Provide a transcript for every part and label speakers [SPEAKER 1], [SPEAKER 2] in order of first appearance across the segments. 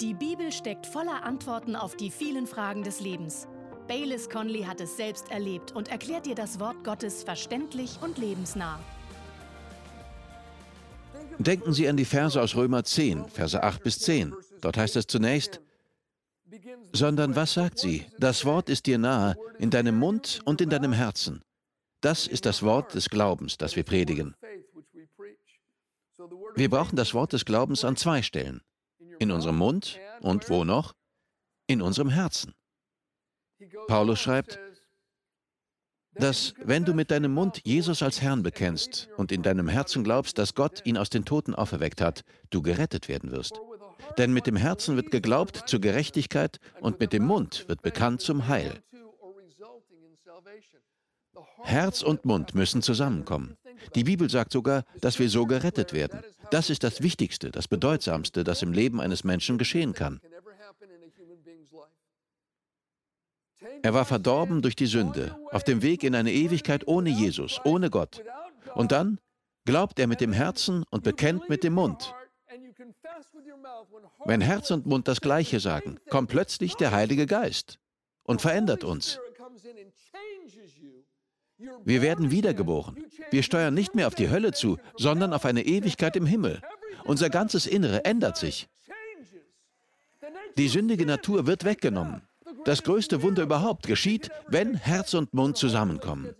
[SPEAKER 1] Die Bibel steckt voller Antworten auf die vielen Fragen des Lebens. Baylis Conley hat es selbst erlebt und erklärt dir das Wort Gottes verständlich und lebensnah.
[SPEAKER 2] Denken Sie an die Verse aus Römer 10, Verse 8 bis 10. Dort heißt es zunächst, sondern was sagt sie? Das Wort ist dir nahe, in deinem Mund und in deinem Herzen. Das ist das Wort des Glaubens, das wir predigen. Wir brauchen das Wort des Glaubens an zwei Stellen in unserem Mund und wo noch? In unserem Herzen. Paulus schreibt, dass wenn du mit deinem Mund Jesus als Herrn bekennst und in deinem Herzen glaubst, dass Gott ihn aus den Toten auferweckt hat, du gerettet werden wirst. Denn mit dem Herzen wird geglaubt zur Gerechtigkeit und mit dem Mund wird bekannt zum Heil. Herz und Mund müssen zusammenkommen. Die Bibel sagt sogar, dass wir so gerettet werden. Das ist das Wichtigste, das Bedeutsamste, das im Leben eines Menschen geschehen kann. Er war verdorben durch die Sünde, auf dem Weg in eine Ewigkeit ohne Jesus, ohne Gott. Und dann glaubt er mit dem Herzen und bekennt mit dem Mund. Wenn Herz und Mund das Gleiche sagen, kommt plötzlich der Heilige Geist und verändert uns. Wir werden wiedergeboren. Wir steuern nicht mehr auf die Hölle zu, sondern auf eine Ewigkeit im Himmel. Unser ganzes Innere ändert sich. Die sündige Natur wird weggenommen. Das größte Wunder überhaupt geschieht, wenn Herz und Mund zusammenkommen.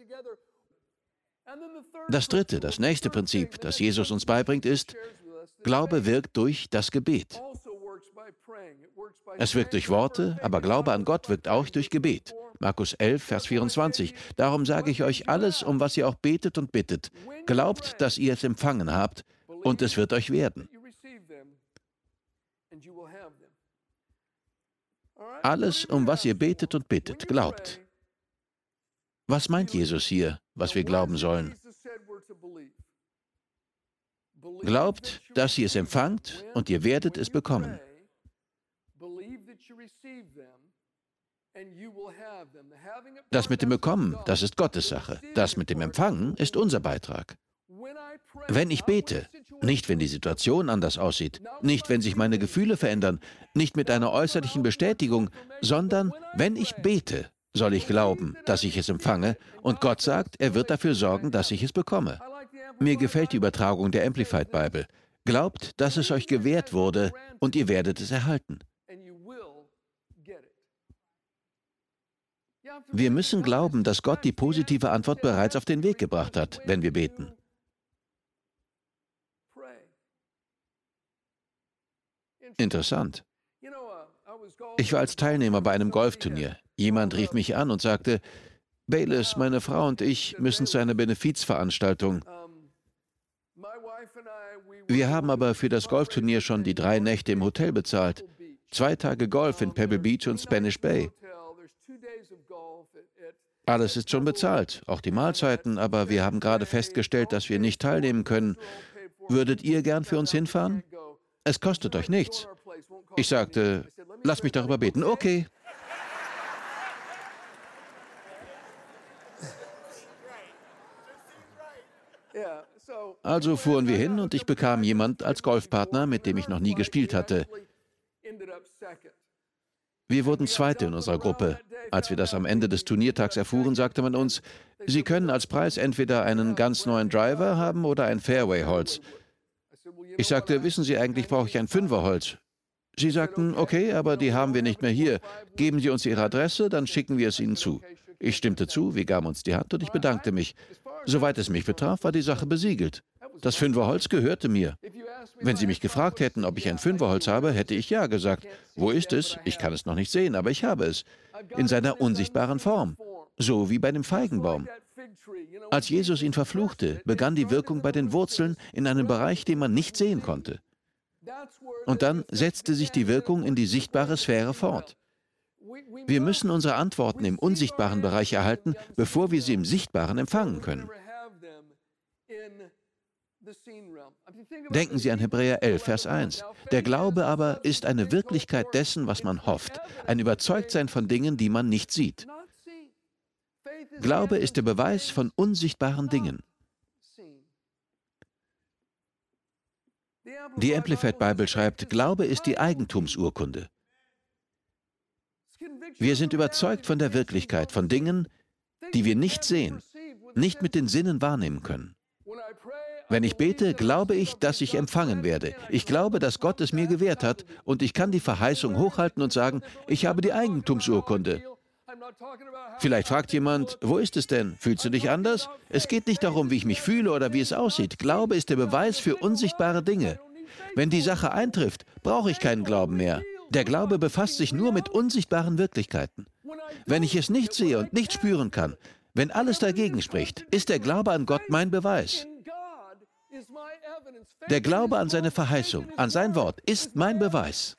[SPEAKER 2] Das dritte, das nächste Prinzip, das Jesus uns beibringt, ist, Glaube wirkt durch das Gebet. Es wirkt durch Worte, aber Glaube an Gott wirkt auch durch Gebet. Markus 11, Vers 24. Darum sage ich euch alles, um was ihr auch betet und bittet. Glaubt, dass ihr es empfangen habt, und es wird euch werden. Alles, um was ihr betet und bittet, glaubt. Was meint Jesus hier, was wir glauben sollen? Glaubt, dass ihr es empfangt und ihr werdet es bekommen. Das mit dem Bekommen, das ist Gottes Sache. Das mit dem Empfangen ist unser Beitrag. Wenn ich bete, nicht wenn die Situation anders aussieht, nicht wenn sich meine Gefühle verändern, nicht mit einer äußerlichen Bestätigung, sondern wenn ich bete, soll ich glauben, dass ich es empfange, und Gott sagt, er wird dafür sorgen, dass ich es bekomme. Mir gefällt die Übertragung der Amplified Bible. Glaubt, dass es euch gewährt wurde, und ihr werdet es erhalten. Wir müssen glauben, dass Gott die positive Antwort bereits auf den Weg gebracht hat, wenn wir beten. Interessant. Ich war als Teilnehmer bei einem Golfturnier. Jemand rief mich an und sagte, Bayless, meine Frau und ich müssen zu einer Benefizveranstaltung. Wir haben aber für das Golfturnier schon die drei Nächte im Hotel bezahlt. Zwei Tage Golf in Pebble Beach und Spanish Bay. Alles ist schon bezahlt, auch die Mahlzeiten, aber wir haben gerade festgestellt, dass wir nicht teilnehmen können. Würdet ihr gern für uns hinfahren? Es kostet euch nichts. Ich sagte, lass mich darüber beten. Okay. Also fuhren wir hin und ich bekam jemand als Golfpartner, mit dem ich noch nie gespielt hatte. Wir wurden Zweite in unserer Gruppe. Als wir das am Ende des Turniertags erfuhren, sagte man uns, Sie können als Preis entweder einen ganz neuen Driver haben oder ein Fairway-Holz. Ich sagte, wissen Sie, eigentlich brauche ich ein Fünferholz. Sie sagten, okay, aber die haben wir nicht mehr hier. Geben Sie uns Ihre Adresse, dann schicken wir es Ihnen zu. Ich stimmte zu, wir gaben uns die Hand und ich bedankte mich. Soweit es mich betraf, war die Sache besiegelt. Das Fünferholz gehörte mir. Wenn Sie mich gefragt hätten, ob ich ein Fünferholz habe, hätte ich ja gesagt. Wo ist es? Ich kann es noch nicht sehen, aber ich habe es. In seiner unsichtbaren Form. So wie bei dem Feigenbaum. Als Jesus ihn verfluchte, begann die Wirkung bei den Wurzeln in einem Bereich, den man nicht sehen konnte. Und dann setzte sich die Wirkung in die sichtbare Sphäre fort. Wir müssen unsere Antworten im unsichtbaren Bereich erhalten, bevor wir sie im Sichtbaren empfangen können. Denken Sie an Hebräer 11, Vers 1. Der Glaube aber ist eine Wirklichkeit dessen, was man hofft, ein Überzeugtsein von Dingen, die man nicht sieht. Glaube ist der Beweis von unsichtbaren Dingen. Die Amplified Bible schreibt, Glaube ist die Eigentumsurkunde. Wir sind überzeugt von der Wirklichkeit, von Dingen, die wir nicht sehen, nicht mit den Sinnen wahrnehmen können. Wenn ich bete, glaube ich, dass ich empfangen werde. Ich glaube, dass Gott es mir gewährt hat und ich kann die Verheißung hochhalten und sagen, ich habe die Eigentumsurkunde. Vielleicht fragt jemand, wo ist es denn? Fühlst du dich anders? Es geht nicht darum, wie ich mich fühle oder wie es aussieht. Glaube ist der Beweis für unsichtbare Dinge. Wenn die Sache eintrifft, brauche ich keinen Glauben mehr. Der Glaube befasst sich nur mit unsichtbaren Wirklichkeiten. Wenn ich es nicht sehe und nicht spüren kann, wenn alles dagegen spricht, ist der Glaube an Gott mein Beweis. Der Glaube an seine Verheißung, an sein Wort, ist mein Beweis.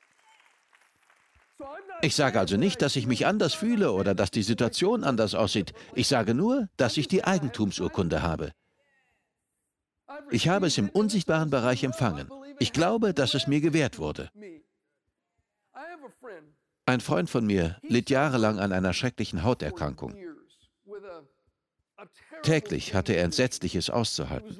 [SPEAKER 2] Ich sage also nicht, dass ich mich anders fühle oder dass die Situation anders aussieht. Ich sage nur, dass ich die Eigentumsurkunde habe. Ich habe es im unsichtbaren Bereich empfangen. Ich glaube, dass es mir gewährt wurde. Ein Freund von mir litt jahrelang an einer schrecklichen Hauterkrankung. Täglich hatte er Entsetzliches auszuhalten.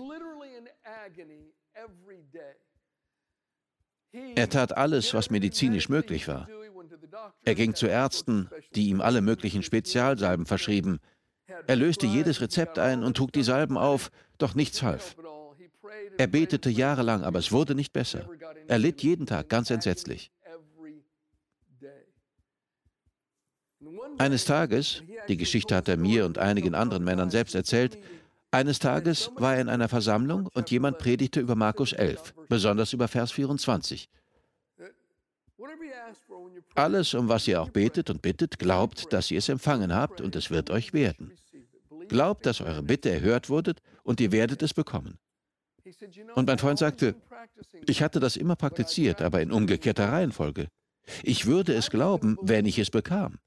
[SPEAKER 2] Er tat alles, was medizinisch möglich war. Er ging zu Ärzten, die ihm alle möglichen Spezialsalben verschrieben. Er löste jedes Rezept ein und trug die Salben auf, doch nichts half. Er betete jahrelang, aber es wurde nicht besser. Er litt jeden Tag ganz entsetzlich. Eines Tages, die Geschichte hat er mir und einigen anderen Männern selbst erzählt, eines Tages war er in einer Versammlung und jemand predigte über Markus 11, besonders über Vers 24. Alles, um was ihr auch betet und bittet, glaubt, dass ihr es empfangen habt und es wird euch werden. Glaubt, dass eure Bitte erhört wurde und ihr werdet es bekommen. Und mein Freund sagte, ich hatte das immer praktiziert, aber in umgekehrter Reihenfolge. Ich würde es glauben, wenn ich es bekam.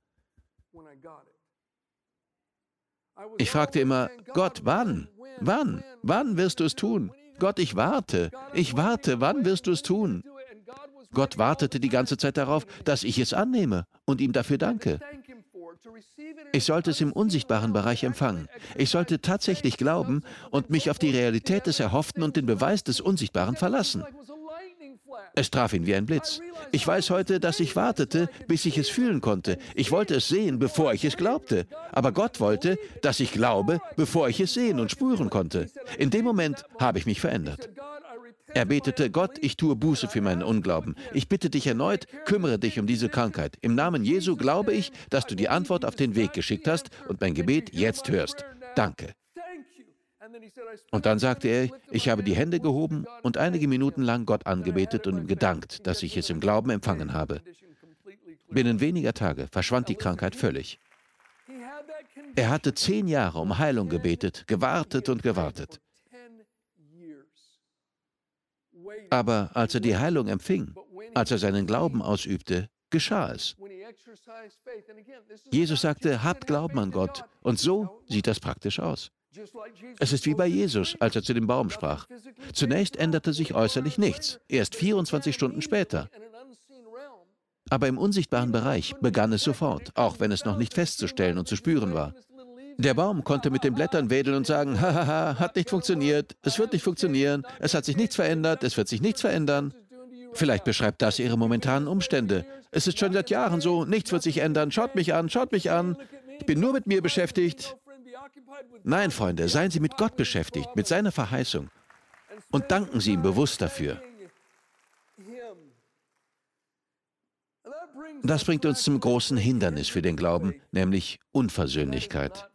[SPEAKER 2] Ich fragte immer, Gott, wann? Wann? Wann wirst du es tun? Gott, ich warte. Ich warte, wann wirst du es tun? Gott wartete die ganze Zeit darauf, dass ich es annehme und ihm dafür danke. Ich sollte es im unsichtbaren Bereich empfangen. Ich sollte tatsächlich glauben und mich auf die Realität des Erhofften und den Beweis des Unsichtbaren verlassen. Es traf ihn wie ein Blitz. Ich weiß heute, dass ich wartete, bis ich es fühlen konnte. Ich wollte es sehen, bevor ich es glaubte. Aber Gott wollte, dass ich glaube, bevor ich es sehen und spüren konnte. In dem Moment habe ich mich verändert. Er betete, Gott, ich tue Buße für meinen Unglauben. Ich bitte dich erneut, kümmere dich um diese Krankheit. Im Namen Jesu glaube ich, dass du die Antwort auf den Weg geschickt hast und mein Gebet jetzt hörst. Danke. Und dann sagte er, ich habe die Hände gehoben und einige Minuten lang Gott angebetet und ihm gedankt, dass ich es im Glauben empfangen habe. Binnen weniger Tage verschwand die Krankheit völlig. Er hatte zehn Jahre um Heilung gebetet, gewartet und gewartet. Aber als er die Heilung empfing, als er seinen Glauben ausübte, geschah es. Jesus sagte, habt Glauben an Gott. Und so sieht das praktisch aus. Es ist wie bei Jesus, als er zu dem Baum sprach. Zunächst änderte sich äußerlich nichts, erst 24 Stunden später. Aber im unsichtbaren Bereich begann es sofort, auch wenn es noch nicht festzustellen und zu spüren war. Der Baum konnte mit den Blättern wedeln und sagen, hahaha, hat nicht funktioniert, es wird nicht funktionieren, es hat sich nichts verändert, es wird sich nichts verändern. Vielleicht beschreibt das Ihre momentanen Umstände. Es ist schon seit Jahren so, nichts wird sich ändern, schaut mich an, schaut mich an, ich bin nur mit mir beschäftigt, Nein, Freunde, seien Sie mit Gott beschäftigt, mit seiner Verheißung und danken Sie ihm bewusst dafür. Das bringt uns zum großen Hindernis für den Glauben, nämlich Unversöhnlichkeit.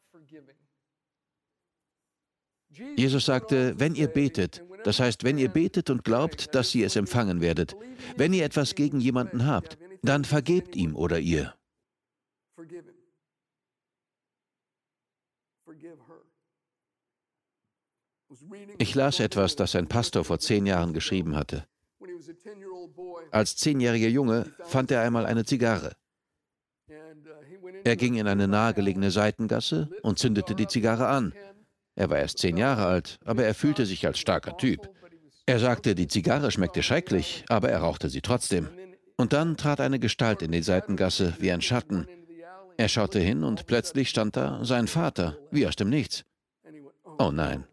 [SPEAKER 2] Jesus sagte, wenn ihr betet, das heißt, wenn ihr betet und glaubt, dass ihr es empfangen werdet, wenn ihr etwas gegen jemanden habt, dann vergebt ihm oder ihr. Ich las etwas, das ein Pastor vor zehn Jahren geschrieben hatte. Als zehnjähriger Junge fand er einmal eine Zigarre.
[SPEAKER 3] Uh,
[SPEAKER 2] Er ging in eine nahegelegene Seitengasse und zündete die Zigarre an. Er war erst zehn Jahre alt, aber er fühlte sich als starker Typ. Er sagte, die Zigarre schmeckte schrecklich, aber er rauchte sie trotzdem. Und dann trat eine Gestalt in die Seitengasse wie ein Schatten. Er schaute hin und plötzlich stand da sein Vater, wie aus dem Nichts. Oh nein.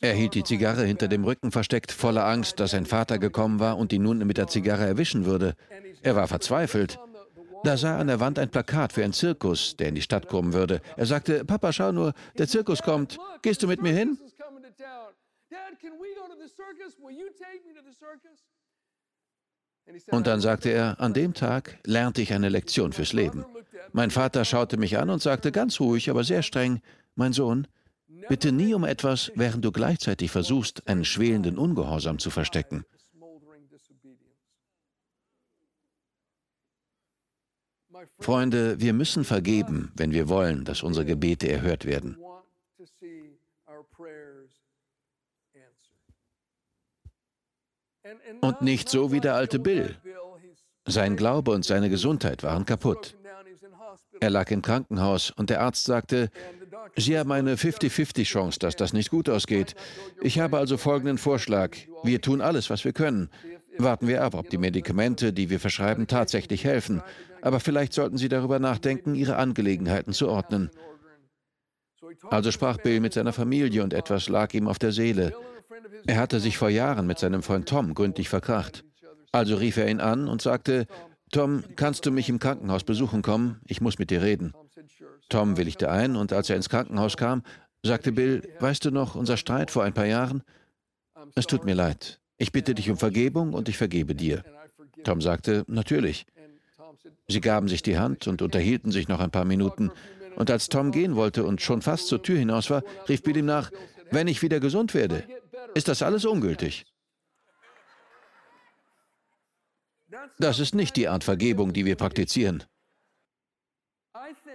[SPEAKER 2] Er hielt die Zigarre hinter dem Rücken versteckt, voller Angst, dass sein Vater gekommen war und ihn nun mit der Zigarre erwischen würde. Er war verzweifelt. Da sah er an der Wand ein Plakat für einen Zirkus, der in die Stadt kommen würde. Er sagte, Papa, schau nur, der Zirkus kommt. Gehst du mit mir hin? Und dann sagte er, an dem Tag lernte ich eine Lektion fürs Leben. Mein Vater schaute mich an und sagte ganz ruhig, aber sehr streng, mein Sohn, bitte nie um etwas, während du gleichzeitig versuchst, einen schwelenden Ungehorsam zu verstecken. Freunde, wir müssen vergeben, wenn wir wollen, dass unsere Gebete erhört werden. Und nicht so wie der alte Bill. Sein Glaube und seine Gesundheit waren kaputt. Er lag im Krankenhaus und der Arzt sagte, Sie haben eine 50-50 Chance, dass das nicht gut ausgeht. Ich habe also folgenden Vorschlag. Wir tun alles, was wir können. Warten wir ab, ob die Medikamente, die wir verschreiben, tatsächlich helfen. Aber vielleicht sollten Sie darüber nachdenken, Ihre Angelegenheiten zu ordnen. Also sprach Bill mit seiner Familie und etwas lag ihm auf der Seele. Er hatte sich vor Jahren mit seinem Freund Tom gründlich verkracht. Also rief er ihn an und sagte, Tom, kannst du mich im Krankenhaus besuchen kommen? Ich muss mit dir reden. Tom willigte ein und als er ins Krankenhaus kam, sagte Bill, weißt du noch, unser Streit vor ein paar Jahren? Es tut mir leid. Ich bitte dich um Vergebung und ich vergebe dir. Tom sagte, natürlich. Sie gaben sich die Hand und unterhielten sich noch ein paar Minuten. Und als Tom gehen wollte und schon fast zur Tür hinaus war, rief Bill ihm nach, wenn ich wieder gesund werde, ist das alles ungültig. Das ist nicht die Art Vergebung, die wir praktizieren.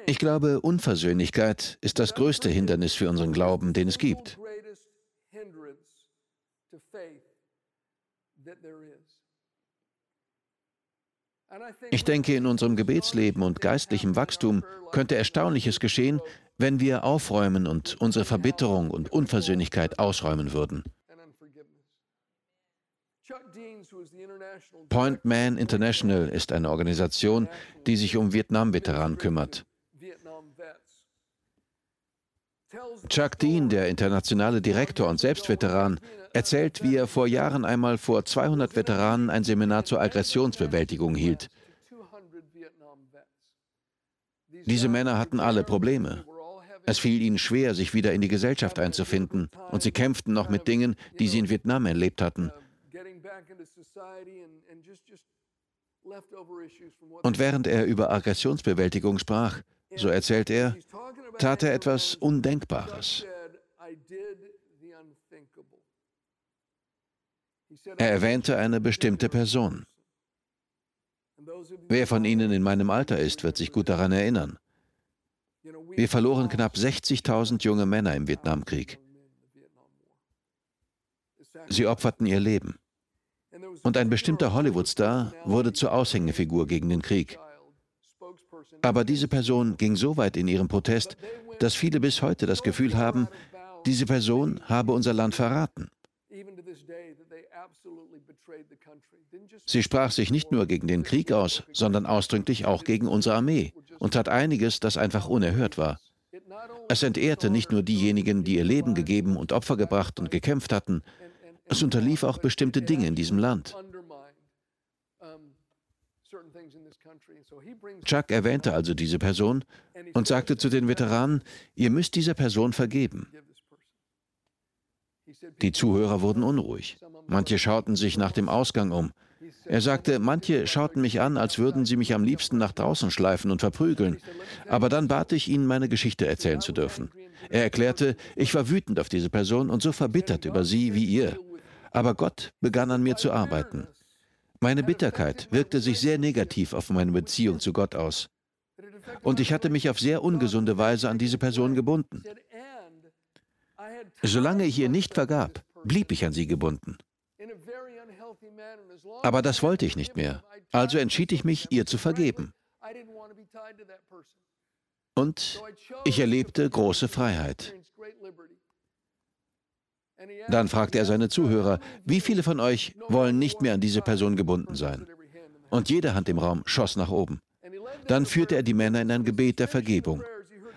[SPEAKER 2] Ich glaube, Unversöhnlichkeit ist das größte Hindernis für unseren Glauben, den es gibt. Ich denke, in unserem Gebetsleben und geistlichem Wachstum könnte Erstaunliches geschehen, wenn wir aufräumen und unsere Verbitterung und Unversöhnlichkeit ausräumen würden. Point Man International ist eine Organisation, die sich um Vietnam-Veteranen kümmert. Chuck Dean, der internationale Direktor und selbst Veteran, erzählt, wie er vor Jahren einmal vor 200 Veteranen ein Seminar zur Aggressionsbewältigung hielt. Diese Männer hatten alle Probleme. Es fiel ihnen schwer, sich wieder in die Gesellschaft einzufinden, und sie kämpften noch mit Dingen, die sie in Vietnam erlebt hatten. Und während er über Aggressionsbewältigung sprach, so erzählt er, tat er etwas Undenkbares. Er erwähnte eine bestimmte Person. Wer von Ihnen in meinem Alter ist, wird sich gut daran erinnern. Wir verloren knapp 60.000 junge Männer im Vietnamkrieg. Sie opferten ihr Leben. Und ein bestimmter Hollywood-Star wurde zur Aushängefigur gegen den Krieg. Aber diese Person ging so weit in ihrem Protest, dass viele bis heute das Gefühl haben, diese Person habe unser Land verraten. Sie sprach sich nicht nur gegen den Krieg aus, sondern ausdrücklich auch gegen unsere Armee und tat einiges, das einfach unerhört war. Es entehrte nicht nur diejenigen, die ihr Leben gegeben und Opfer gebracht und gekämpft hatten, es unterlief auch bestimmte Dinge in diesem Land. Chuck erwähnte also diese Person und sagte zu den Veteranen, ihr müsst dieser Person vergeben. Die Zuhörer wurden unruhig. Manche schauten sich nach dem Ausgang um. Er sagte, manche schauten mich an, als würden sie mich am liebsten nach draußen schleifen und verprügeln. Aber dann bat ich ihnen, meine Geschichte erzählen zu dürfen. Er erklärte, ich war wütend auf diese Person und so verbittert über sie wie ihr. Aber Gott begann an mir zu arbeiten. Meine Bitterkeit wirkte sich sehr negativ auf meine Beziehung zu Gott aus. Und ich hatte mich auf sehr ungesunde Weise an diese Person gebunden. Solange ich ihr nicht vergab, blieb ich an sie gebunden. Aber das wollte ich nicht mehr. Also entschied ich mich, ihr zu vergeben. Und ich erlebte große Freiheit. Dann fragte er seine Zuhörer, wie viele von euch wollen nicht mehr an diese Person gebunden sein? Und jede Hand im Raum schoss nach oben. Dann führte er die Männer in ein Gebet der Vergebung.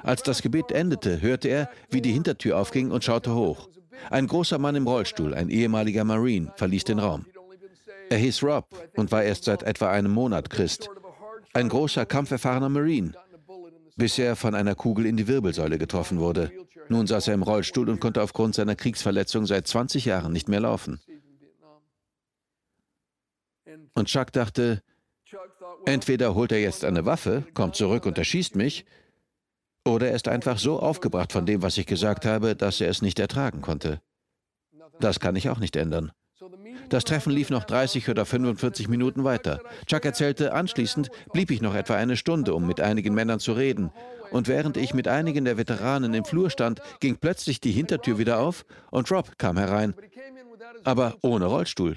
[SPEAKER 2] Als das Gebet endete, hörte er, wie die Hintertür aufging und schaute hoch. Ein großer Mann im Rollstuhl, ein ehemaliger Marine, verließ den Raum. Er hieß Rob und war erst seit etwa einem Monat Christ. Ein großer, kampferfahrener Marine, bis er von einer Kugel in die Wirbelsäule getroffen wurde. Nun saß er im Rollstuhl und konnte aufgrund seiner Kriegsverletzung seit 20 Jahren nicht mehr laufen. Und Chuck dachte, entweder holt er jetzt eine Waffe, kommt zurück und erschießt mich, oder er ist einfach so aufgebracht von dem, was ich gesagt habe, dass er es nicht ertragen konnte. Das kann ich auch nicht ändern. Das Treffen lief noch 30 oder 45 Minuten weiter. Chuck erzählte, anschließend blieb ich noch etwa eine Stunde, um mit einigen Männern zu reden. Und während ich mit einigen der Veteranen im Flur stand, ging plötzlich die Hintertür wieder auf und Rob kam herein. Aber ohne Rollstuhl.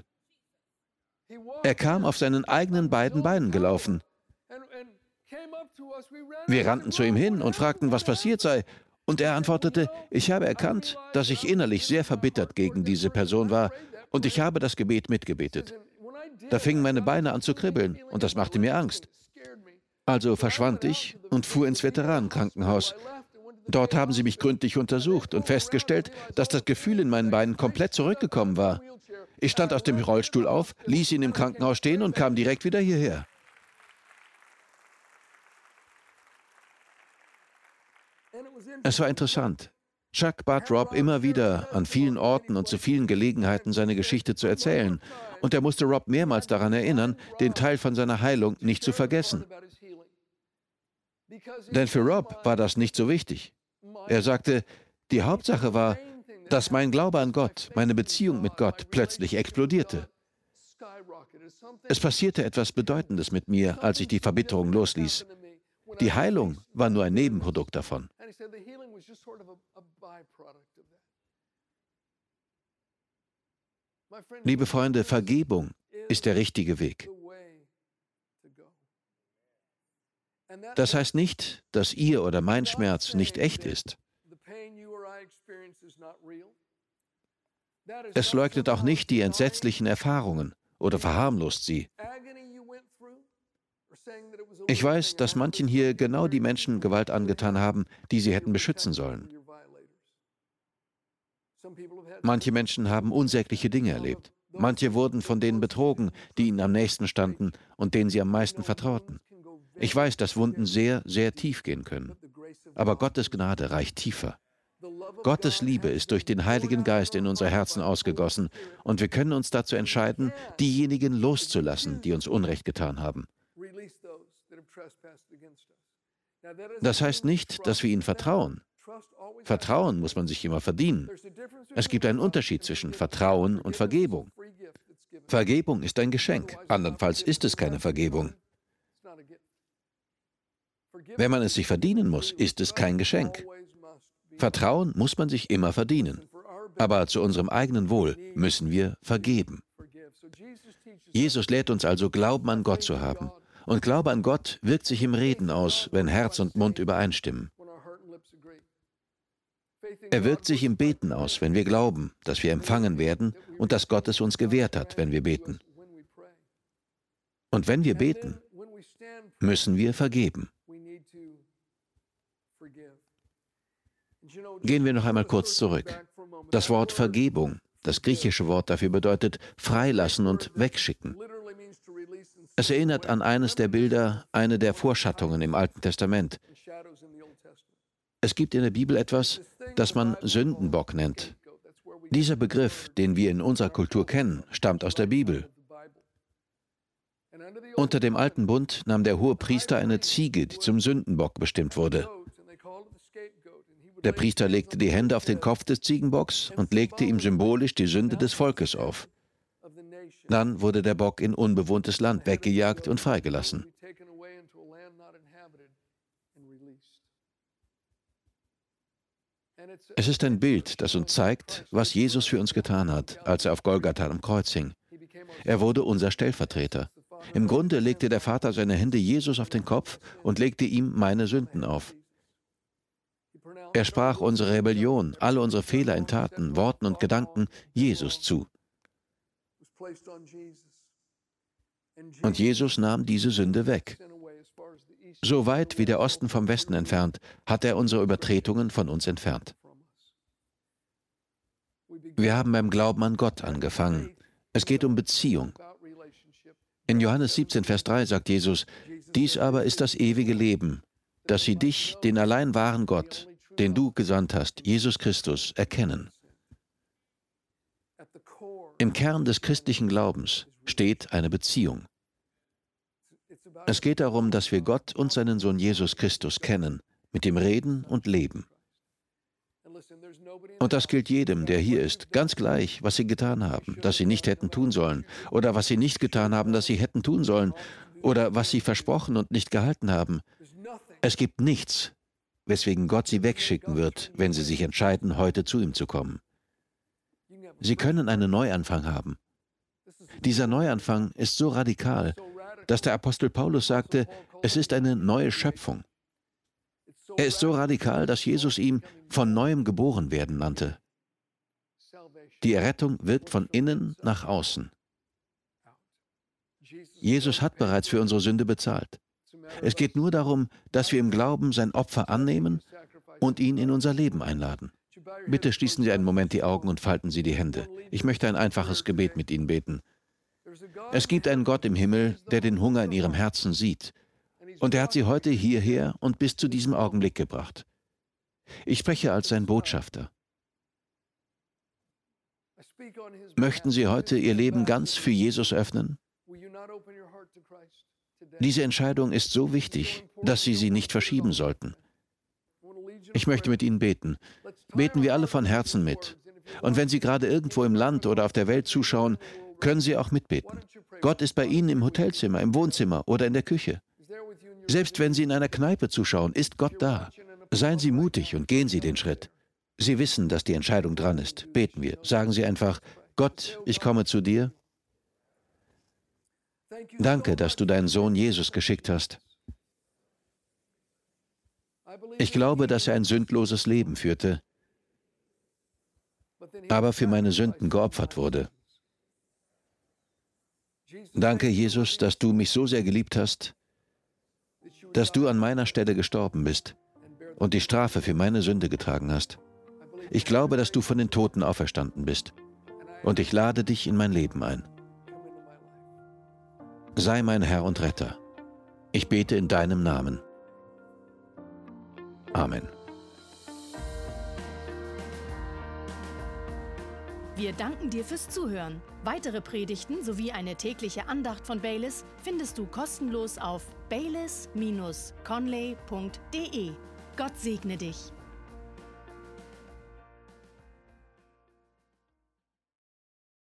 [SPEAKER 2] Er kam auf seinen eigenen beiden Beinen gelaufen. Wir rannten zu ihm hin und fragten, was passiert sei. Und er antwortete, ich habe erkannt, dass ich innerlich sehr verbittert gegen diese Person war und ich habe das Gebet mitgebetet. Da fingen meine Beine an zu kribbeln und das machte mir Angst. Also verschwand ich und fuhr ins Veteranenkrankenhaus. Dort haben sie mich gründlich untersucht und festgestellt, dass das Gefühl in meinen Beinen komplett zurückgekommen war. Ich stand aus dem Rollstuhl auf, ließ ihn im Krankenhaus stehen und kam direkt wieder hierher. Es war interessant. Chuck bat Rob immer wieder, an vielen Orten und zu vielen Gelegenheiten seine Geschichte zu erzählen. Und er musste Rob mehrmals daran erinnern, den Teil von seiner Heilung nicht zu vergessen. Denn für Rob war das nicht so wichtig. Er sagte, die Hauptsache war, dass mein Glaube an Gott, meine Beziehung mit Gott plötzlich explodierte. Es passierte etwas Bedeutendes mit mir, als ich die Verbitterung losließ. Die Heilung war nur ein Nebenprodukt davon. Liebe Freunde, Vergebung ist der richtige Weg. Das heißt nicht, dass Ihr oder mein Schmerz nicht echt ist. Es leugnet auch nicht die entsetzlichen Erfahrungen oder verharmlost sie. Ich weiß, dass manchen hier genau die Menschen Gewalt angetan haben, die sie hätten beschützen sollen. Manche Menschen haben unsägliche Dinge erlebt. Manche wurden von denen betrogen, die ihnen am nächsten standen und denen sie am meisten vertrauten. Ich weiß, dass Wunden sehr, sehr tief gehen können. Aber Gottes Gnade reicht tiefer. Gottes Liebe ist durch den Heiligen Geist in unser Herzen ausgegossen und wir können uns dazu entscheiden, diejenigen loszulassen, die uns Unrecht getan haben. Das heißt nicht, dass wir ihnen vertrauen. Vertrauen muss man sich immer verdienen. Es gibt einen Unterschied zwischen Vertrauen und Vergebung. Vergebung ist ein Geschenk, andernfalls ist es keine Vergebung. Wenn man es sich verdienen muss, ist es kein Geschenk. Vertrauen muss man sich immer verdienen. Aber zu unserem eigenen Wohl müssen wir vergeben. Jesus lehrt uns also, Glauben an Gott zu haben. Und Glaube an Gott wirkt sich im Reden aus, wenn Herz und Mund übereinstimmen. Er wirkt sich im Beten aus, wenn wir glauben, dass wir empfangen werden und dass Gott es uns gewährt hat, wenn wir beten. Und wenn wir beten, müssen wir vergeben. Gehen wir noch einmal kurz zurück. Das Wort Vergebung, das griechische Wort dafür bedeutet freilassen und wegschicken. Es erinnert an eines der Bilder, eine der Vorschattungen im Alten Testament. Es gibt in der Bibel etwas, das man Sündenbock nennt. Dieser Begriff, den wir in unserer Kultur kennen, stammt aus der Bibel. Unter dem alten Bund nahm der hohe Priester eine Ziege, die zum Sündenbock bestimmt wurde. Der Priester legte die Hände auf den Kopf des Ziegenbocks und legte ihm symbolisch die Sünde des Volkes auf. Dann wurde der Bock in unbewohntes Land weggejagt und freigelassen. Es ist ein Bild, das uns zeigt, was Jesus für uns getan hat, als er auf Golgatha am Kreuz hing. Er wurde unser Stellvertreter. Im Grunde legte der Vater seine Hände Jesus auf den Kopf und legte ihm meine Sünden auf. Er sprach unsere Rebellion, alle unsere Fehler in Taten, Worten und Gedanken Jesus zu. Und Jesus nahm diese Sünde weg. So weit wie der Osten vom Westen entfernt, hat er unsere Übertretungen von uns entfernt. Wir haben beim Glauben an Gott angefangen. Es geht um Beziehung. In Johannes 17, Vers 3 sagt Jesus, dies aber ist das ewige Leben, dass sie dich, den allein wahren Gott, den du gesandt hast, Jesus Christus, erkennen. Im Kern des christlichen Glaubens steht eine Beziehung. Es geht darum, dass wir Gott und seinen Sohn Jesus Christus kennen, mit dem Reden und Leben. Und das gilt jedem, der hier ist, ganz gleich, was sie getan haben, das sie nicht hätten tun sollen, oder was sie nicht getan haben, das sie hätten tun sollen, oder was sie versprochen und nicht gehalten haben. Es gibt nichts, weswegen Gott sie wegschicken wird, wenn sie sich entscheiden, heute zu ihm zu kommen. Sie können einen Neuanfang haben. Dieser Neuanfang ist so radikal, dass der Apostel Paulus sagte, es ist eine neue Schöpfung. Er ist so radikal, dass Jesus ihm von neuem geboren werden nannte. Die Errettung wirkt von innen nach außen. Jesus hat bereits für unsere Sünde bezahlt. Es geht nur darum, dass wir im Glauben sein Opfer annehmen und ihn in unser Leben einladen. Bitte schließen Sie einen Moment die Augen und falten Sie die Hände. Ich möchte ein einfaches Gebet mit Ihnen beten. Es gibt einen Gott im Himmel, der den Hunger in Ihrem Herzen sieht. Und er hat Sie heute hierher und bis zu diesem Augenblick gebracht. Ich spreche als sein Botschafter. Möchten Sie heute Ihr Leben ganz für Jesus öffnen? Diese Entscheidung ist so wichtig, dass Sie sie nicht verschieben sollten. Ich möchte mit Ihnen beten. Beten wir alle von Herzen mit. Und wenn Sie gerade irgendwo im Land oder auf der Welt zuschauen, können Sie auch mitbeten. Gott ist bei Ihnen im Hotelzimmer, im Wohnzimmer oder in der Küche. Selbst wenn Sie in einer Kneipe zuschauen, ist Gott da. Seien Sie mutig und gehen Sie den Schritt. Sie wissen, dass die Entscheidung dran ist. Beten wir. Sagen Sie einfach, Gott, ich komme zu dir. Danke, dass du deinen Sohn Jesus geschickt hast. Ich glaube, dass er ein sündloses Leben führte, aber für meine Sünden geopfert wurde. Danke, Jesus, dass du mich so sehr geliebt hast, dass du an meiner Stelle gestorben bist und die Strafe für meine Sünde getragen hast. Ich glaube, dass du von den Toten auferstanden bist und ich lade dich in mein Leben ein. Sei mein Herr und Retter. Ich bete in deinem Namen. Amen.
[SPEAKER 1] Wir danken dir fürs Zuhören. Weitere Predigten sowie eine tägliche Andacht von Baylis findest du kostenlos auf baylis-conley.de. Gott segne dich.